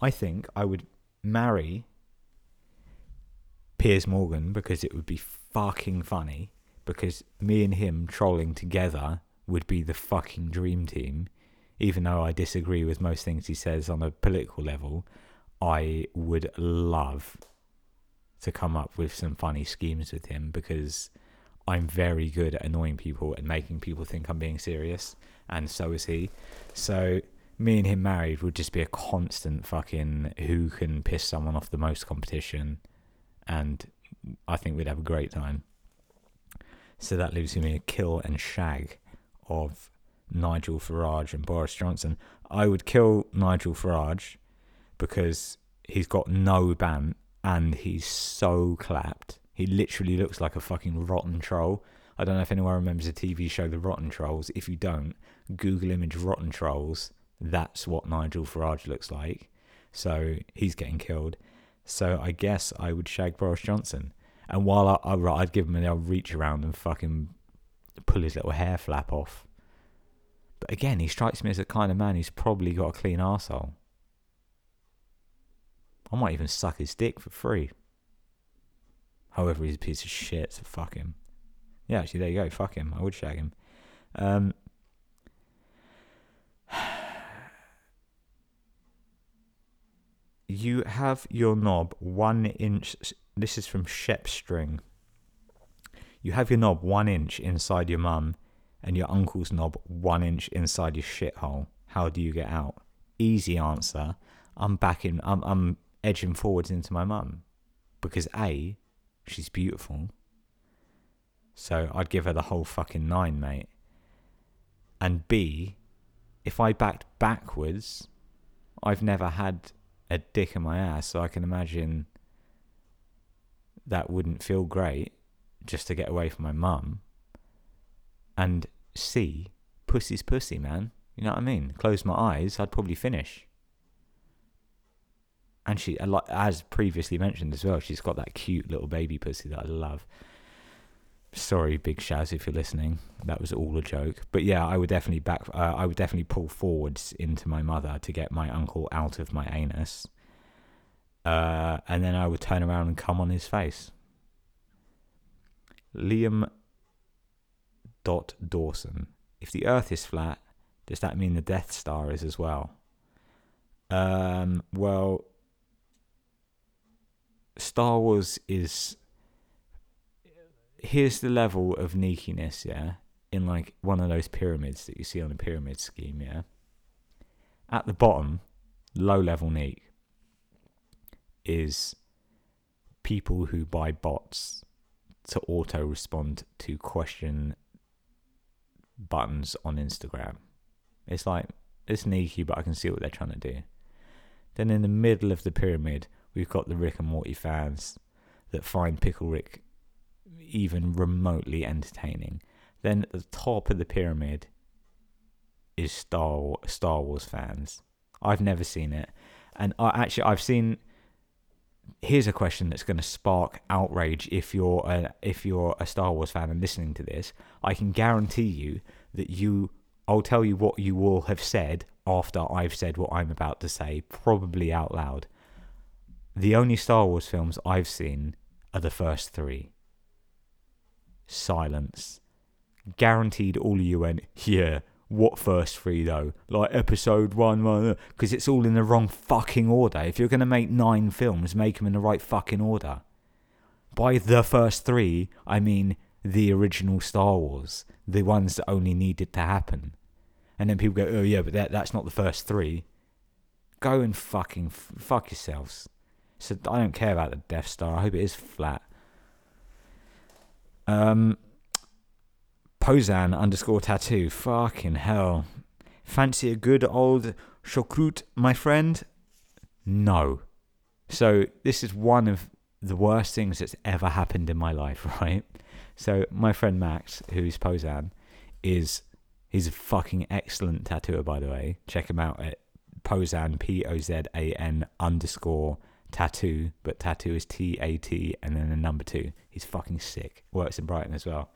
I think I would marry Piers Morgan because it would be fucking funny. Because me and him trolling together would be the fucking dream team. Even though I disagree with most things he says on a political level, I would love to come up with some funny schemes with him because I'm very good at annoying people and making people think I'm being serious, and so is he. So me and him married would just be a constant fucking who can piss someone off the most competition, and I think we'd have a great time. So that leaves me a kill and shag of Nigel Farage and Boris Johnson. I would kill Nigel Farage because he's got no ban and he's so clapped. He literally looks like a fucking rotten troll. I don't know if anyone remembers the TV show The Rotten Trolls. If you don't, Google image Rotten Trolls. That's what Nigel Farage looks like. So he's getting killed. So I guess I would shag Boris Johnson. And while I, I I'd give him an old reach around and fucking pull his little hair flap off. But again, he strikes me as the kind of man who's probably got a clean arsehole. I might even suck his dick for free. However, he's a piece of shit, so fuck him. Yeah, actually, there you go. Fuck him. I would shag him. Um, you have your knob one inch. This is from Shep String. You have your knob one inch inside your mum, and your uncle's knob one inch inside your shithole. How do you get out? Easy answer. I'm backing. I'm I'm edging forwards into my mum, because a, she's beautiful. So I'd give her the whole fucking nine, mate. And B, if I backed backwards, I've never had a dick in my ass, so I can imagine that wouldn't feel great just to get away from my mum. And C, pussy's pussy, man. You know what I mean? Close my eyes, I'd probably finish. And she, as previously mentioned as well, she's got that cute little baby pussy that I love. Sorry, Big Shaz, if you're listening. That was all a joke. But yeah, I would definitely back. Uh, I would definitely pull forwards into my mother to get my uncle out of my anus. Uh, and then I would turn around and come on his face. Liam. Dot Dawson. If the Earth is flat, does that mean the Death Star is as well? Um. Well. Star Wars is here's the level of neakiness, yeah, in like one of those pyramids that you see on a pyramid scheme, yeah. At the bottom, low level neat is people who buy bots to auto respond to question buttons on Instagram. It's like it's sneaky, but I can see what they're trying to do. Then in the middle of the pyramid, we've got the Rick and Morty fans that find Pickle Rick even remotely entertaining. Then at the top of the pyramid is Star Star Wars fans. I've never seen it, and I actually I've seen. Here's a question that's going to spark outrage if you're a, if you're a Star Wars fan and listening to this. I can guarantee you that you. I'll tell you what you will have said after I've said what I'm about to say, probably out loud. The only Star Wars films I've seen are the first three silence. Guaranteed all of you went, yeah, what first three though? Like episode one, because uh, it's all in the wrong fucking order. If you're going to make nine films, make them in the right fucking order. By the first three, I mean the original Star Wars, the ones that only needed to happen. And then people go, oh yeah, but that, that's not the first three. Go and fucking f- fuck yourselves. So I don't care about the Death Star. I hope it is flat. Um, Pozan underscore tattoo. Fucking hell. Fancy a good old choucroute, my friend? No. So this is one of the worst things that's ever happened in my life, right? So my friend Max, who's Pozan, is he's a fucking excellent tattooer, by the way. Check him out at Pozan P O Z A N underscore tattoo, but tattoo is T A T and then a number two. He's fucking sick. Works in Brighton as well.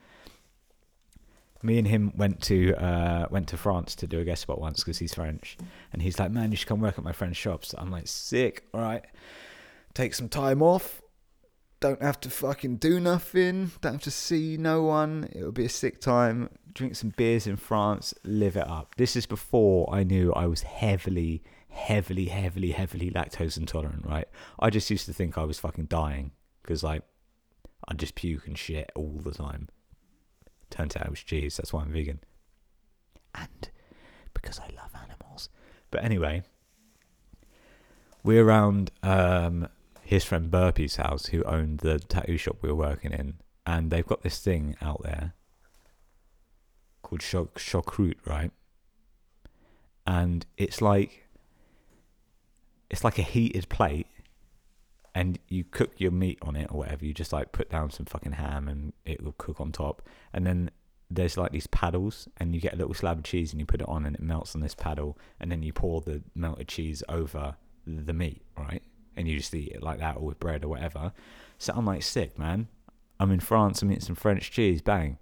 Me and him went to uh, went to France to do a guest spot once because he's French, and he's like, "Man, you should come work at my friend's shops." I'm like, "Sick, all right." Take some time off. Don't have to fucking do nothing. Don't have to see no one. It'll be a sick time. Drink some beers in France. Live it up. This is before I knew I was heavily, heavily, heavily, heavily lactose intolerant. Right? I just used to think I was fucking dying because like I just puke and shit all the time. Turns out it was cheese. That's why I'm vegan. And because I love animals. But anyway, we're around um, his friend Burpy's house, who owned the tattoo shop we were working in, and they've got this thing out there called choc- choucroute, right? And it's like it's like a heated plate, and you cook your meat on it or whatever. You just like put down some fucking ham and it will cook on top. And then there's like these paddles, and you get a little slab of cheese and you put it on, and it melts on this paddle. And then you pour the melted cheese over the meat, right? And you just eat it like that, or with bread or whatever. So I'm like sick, man. I'm in France. I'm eating some French cheese. Bang.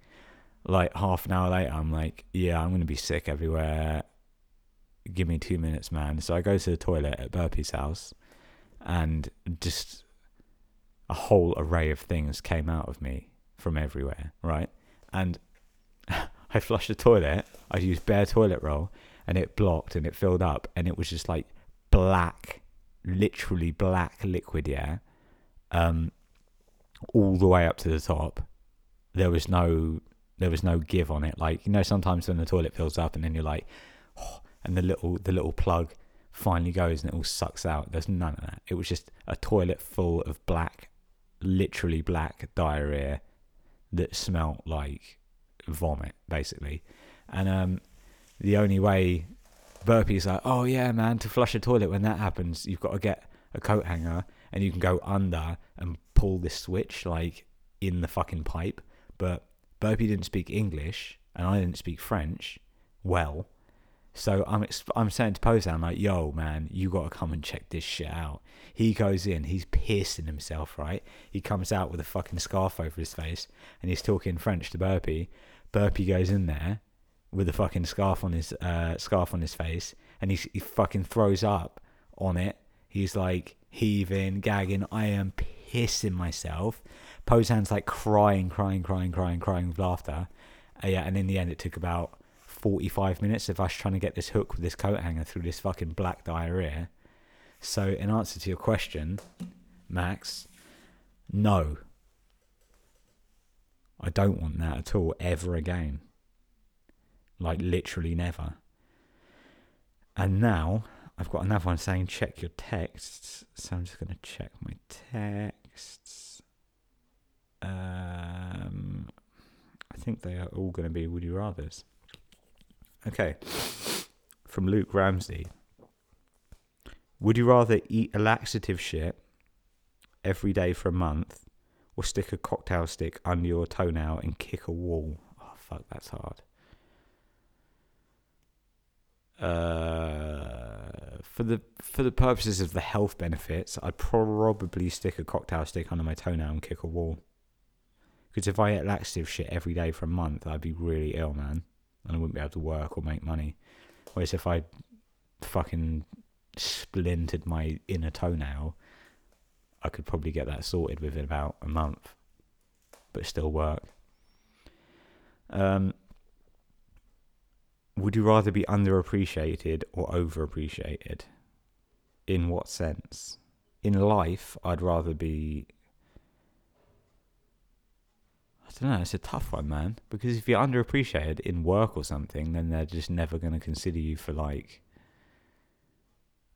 Like half an hour later, I'm like, yeah, I'm gonna be sick everywhere. Give me two minutes, man. So I go to the toilet at Burpee's house, and just a whole array of things came out of me from everywhere, right? And I flushed the toilet. I used bare toilet roll, and it blocked and it filled up, and it was just like black, literally black liquid, yeah. Um, all the way up to the top. There was no there was no give on it. Like you know, sometimes when the toilet fills up and then you're like, oh, and the little the little plug finally goes and it all sucks out. There's none of that. It was just a toilet full of black, literally black diarrhea that smelt like vomit, basically. And um, the only way Burpee's like, oh yeah, man, to flush a toilet when that happens, you've got to get a coat hanger and you can go under and pull this switch like in the fucking pipe. But Burpee didn't speak English and I didn't speak French well. So I'm ex- I'm saying to Pozan, I'm like, yo, man, you got to come and check this shit out. He goes in, he's piercing himself, right? He comes out with a fucking scarf over his face and he's talking French to Burpee. Burpee goes in there with a fucking scarf on his uh, scarf on his face and he, he fucking throws up on it. He's like heaving, gagging. I am pissing myself. Pozan's like crying, crying, crying, crying, crying with laughter. Uh, yeah, and in the end, it took about 45 minutes of us trying to get this hook with this coat hanger through this fucking black diarrhea. So, in answer to your question, Max, no. I don't want that at all, ever again. Like, literally never. And now, I've got another one saying check your texts. So, I'm just going to check my texts. Um, I think they are all going to be Would You Rathers. Okay. From Luke Ramsey. Would you rather eat a laxative shit every day for a month or stick a cocktail stick under your toenail and kick a wall? Oh, fuck, that's hard. Uh, for the for the purposes of the health benefits, I'd probably stick a cocktail stick under my toenail and kick a wall. Because if I ate laxative shit every day for a month, I'd be really ill, man and I wouldn't be able to work or make money. Whereas if I fucking splintered my inner toenail, I could probably get that sorted within about a month, but still work. Um, would you rather be underappreciated or overappreciated? In what sense? In life, I'd rather be I don't know. It's a tough one, man. Because if you're underappreciated in work or something, then they're just never going to consider you for like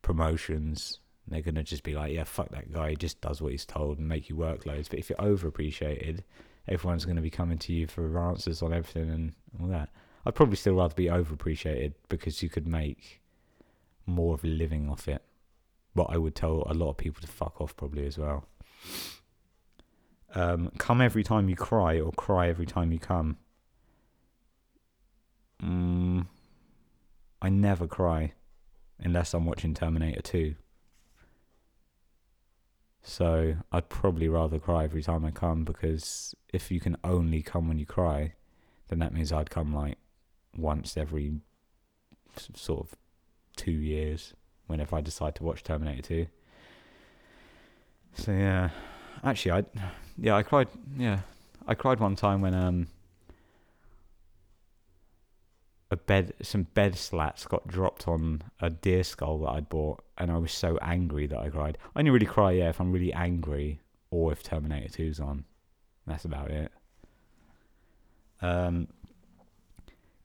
promotions. They're going to just be like, yeah, fuck that guy. He just does what he's told and make you work loads. But if you're overappreciated, everyone's going to be coming to you for answers on everything and all that. I'd probably still rather be overappreciated because you could make more of a living off it. But I would tell a lot of people to fuck off probably as well um, come every time you cry or cry every time you come. Mm, I never cry unless I'm watching Terminator 2. So I'd probably rather cry every time I come because if you can only come when you cry, then that means I'd come like once every sort of two years whenever I decide to watch Terminator 2. So yeah, actually, I yeah, I cried. Yeah, I cried one time when um a bed, some bed slats got dropped on a deer skull that I'd bought, and I was so angry that I cried. I only really cry, yeah, if I'm really angry or if Terminator 2's on. That's about it. Um,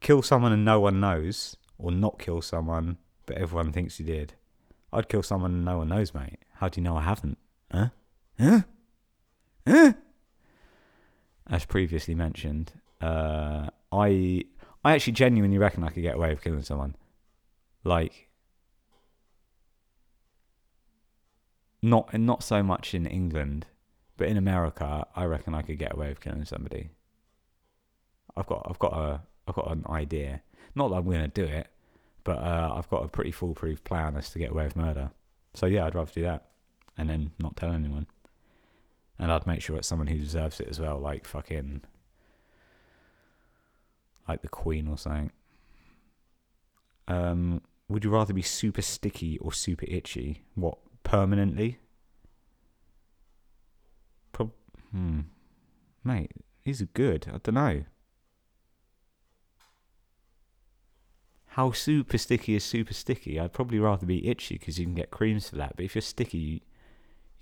kill someone and no one knows, or not kill someone but everyone thinks you did. I'd kill someone and no one knows, mate. How do you know I haven't? Huh? Huh? Huh? As previously mentioned, uh, I I actually genuinely reckon I could get away with killing someone. Like, Not not so much in England, but in America, I reckon I could get away with killing somebody. I've got I've got a I've got an idea. Not that I'm gonna do it, but uh, I've got a pretty foolproof plan as to get away with murder. So yeah, I'd rather do that, and then not tell anyone. And I'd make sure it's someone who deserves it as well, like fucking, like the Queen or something. Um, would you rather be super sticky or super itchy? What permanently? Prob- hmm, mate, these are good. I don't know. How super sticky is super sticky? I'd probably rather be itchy because you can get creams for that. But if you're sticky, you,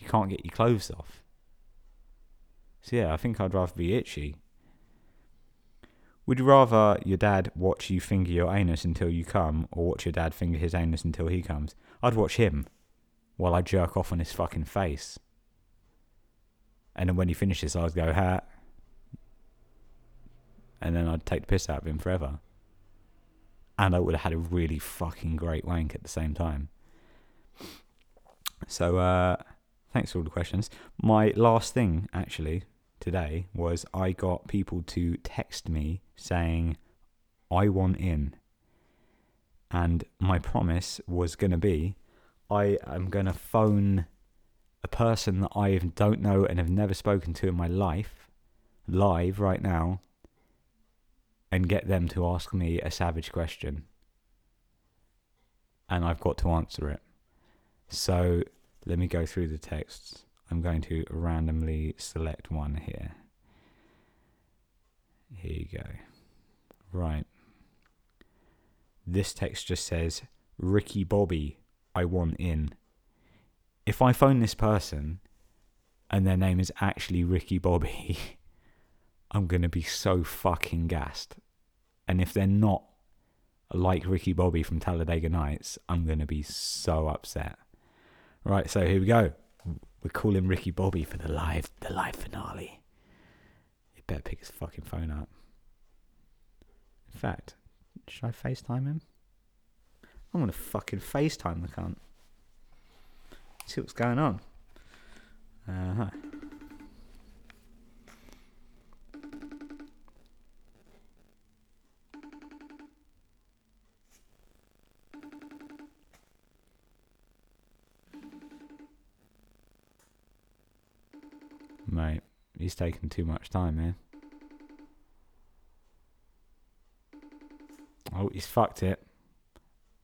you can't get your clothes off. So yeah, I think I'd rather be itchy. Would you rather your dad watch you finger your anus until you come, or watch your dad finger his anus until he comes? I'd watch him while I jerk off on his fucking face. And then when he finishes, I'd go, ha. And then I'd take the piss out of him forever. And I would have had a really fucking great wank at the same time. So, uh, thanks for all the questions. My last thing, actually, today was I got people to text me saying, I want in. And my promise was going to be, I am going to phone a person that I don't know and have never spoken to in my life live right now and get them to ask me a savage question. And I've got to answer it. So let me go through the texts. I'm going to randomly select one here. Here you go. Right. This text just says, Ricky Bobby, I want in. If I phone this person and their name is actually Ricky Bobby, I'm going to be so fucking gassed. And if they're not like Ricky Bobby from Talladega Nights, I'm going to be so upset. Right, so here we go. We're calling Ricky Bobby for the live the live finale. He better pick his fucking phone up. In fact, should I FaceTime him? I'm gonna fucking FaceTime the cunt. See what's going on. Uh huh. He's taking too much time, man. Oh, he's fucked it.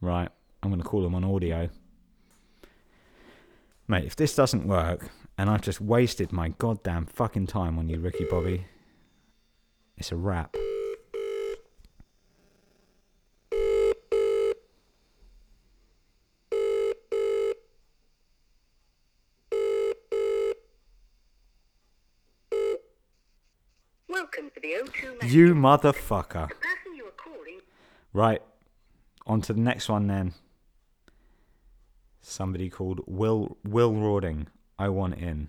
Right, I'm going to call him on audio. Mate, if this doesn't work, and I've just wasted my goddamn fucking time on you, Ricky Bobby, it's a wrap.
Welcome to the O2 message.
You motherfucker.
The person you calling
Right, on to the next one then. Somebody called Will Will Rawding. I want in.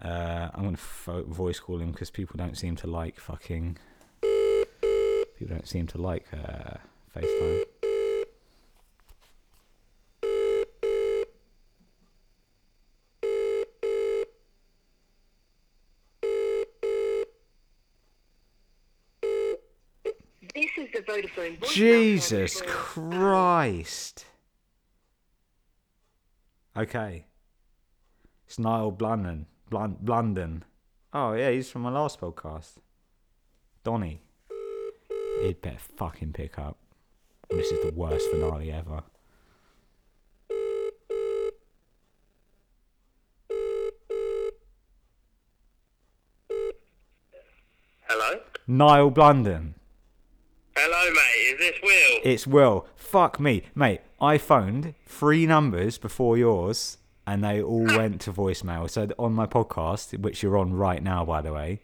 Uh, I'm gonna fo- voice call him because people don't seem to like fucking. People don't seem to like uh, FaceTime.
This is the Vodafone
Jesus Christ. Okay. It's Niall Blunden. Blun- Blunden. Oh, yeah, he's from my last podcast. Donny. He'd better fucking pick up. This is the worst finale ever.
Hello?
Niall Blunden.
Hello, mate. Is this Will?
It's Will. Fuck me. Mate, I phoned three numbers before yours and they all went to voicemail. So on my podcast, which you're on right now, by the way,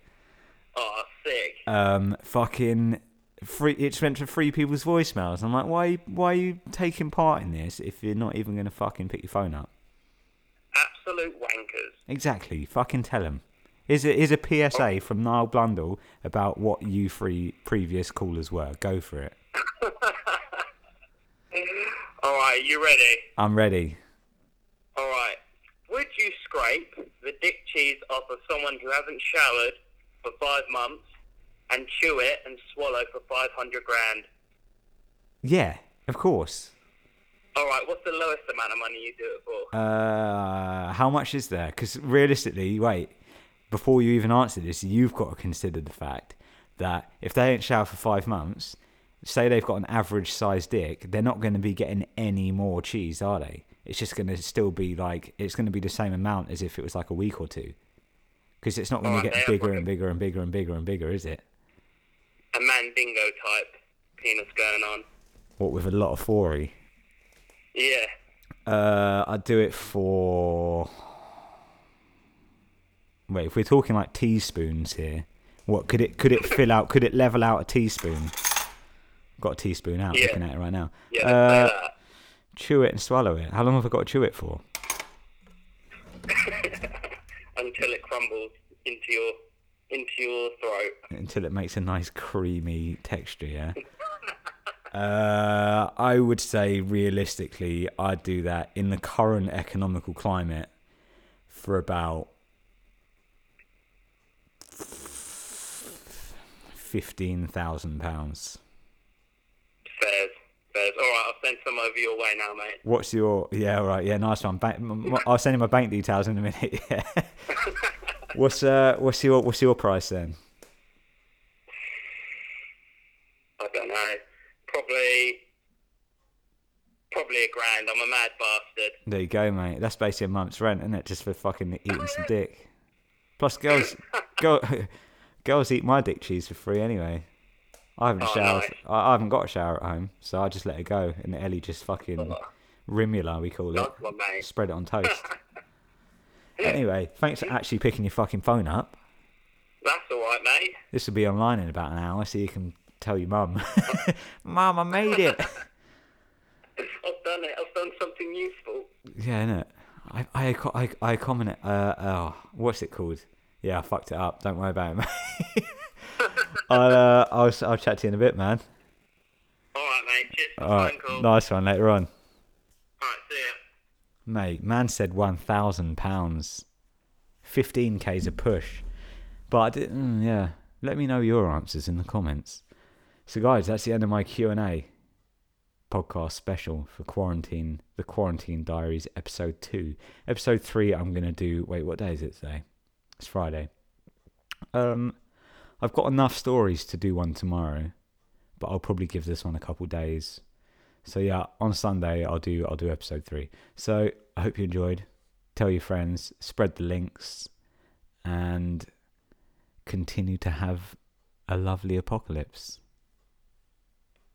Oh, sick.
um, fucking free. It's went to three people's voicemails. I'm like, why? Why are you taking part in this if you're not even gonna fucking pick your phone up?
Absolute wankers.
Exactly. Fucking tell him. Is it is a PSA from Niall Blunden about what you three previous callers were? Go for it.
All right, you ready?
I'm ready.
All right. Would you scrape the dick cheese off of someone who hasn't showered for five months and chew it and swallow for 500 grand?
Yeah, of course.
All right. What's the lowest amount of money you do it for?
Uh, how much is there? Because realistically, wait, before you even answer this, you've got to consider the fact that if they ain't showered for five months, say they've got an average sized dick, they're not going to be getting any more cheese, are they? It's just going to still be like, it's going to be the same amount as if it was like a week or two. Because it's not going
Oh,
to get bigger and bigger and bigger and bigger and bigger, is it?
A mandingo type penis going on.
What with a lot of fory?
Yeah.
Uh, I'd do it for. Wait, if we're talking like teaspoons here, what could it could it fill out? Could it level out a teaspoon? Got a teaspoon out,
Yeah.
looking at it right now.
Yeah.
Uh, chew it and swallow it. How long have I got to chew it for?
Until it crumbles into your into your throat.
Until it makes a nice creamy texture, yeah. Uh, I would say realistically, I'd do that in the current economical climate for about fifteen thousand pounds.
Fairs. Fairs. All right. I'll send some over your way now, mate.
What's your? Yeah, all right. Yeah, nice one. Bank, I'll send you my bank details in a minute. Yeah. what's uh? What's your? What's your price then?
I don't know. Probably. Probably a grand. I'm a mad bastard.
There you go, mate. That's basically a month's rent, isn't it? Just for fucking eating some dick. Plus, girls, girl, girls eat my dick cheese for free anyway. I haven't
Oh,
showered.
nice.
I, I haven't got a shower at home, so I just let it go, and Ellie just fucking rimula, we call it.
One, mate.
Spread it on toast. anyway, thanks for actually picking your fucking phone up.
That's all right, mate.
This will be online in about an hour, so you can tell your mum. mum, I made it.
I've done it. I've done something useful.
Yeah, innit? I I I I comment. Uh, oh, what's it called? Yeah, I fucked it up. Don't worry about it, mate. I'll uh, I'll I'll chat to you in a bit, man.
All right, mate. Cheers
All right, nice one. Later on,
All right, see ya.
mate. Man said one thousand pounds, fifteen k's a push. But I did, mm, yeah. Let me know your answers in the comments. So, guys, that's the end of my Q and A podcast special for quarantine. The Quarantine Diaries, episode two. Episode three, I'm gonna do. Wait, what day is it today? It's Friday. Um, I've got enough stories to do one tomorrow, but I'll probably give this one a couple days. So yeah, on Sunday I'll do I'll do episode three. So I hope you enjoyed. Tell your friends, spread the links, and continue to have a lovely apocalypse.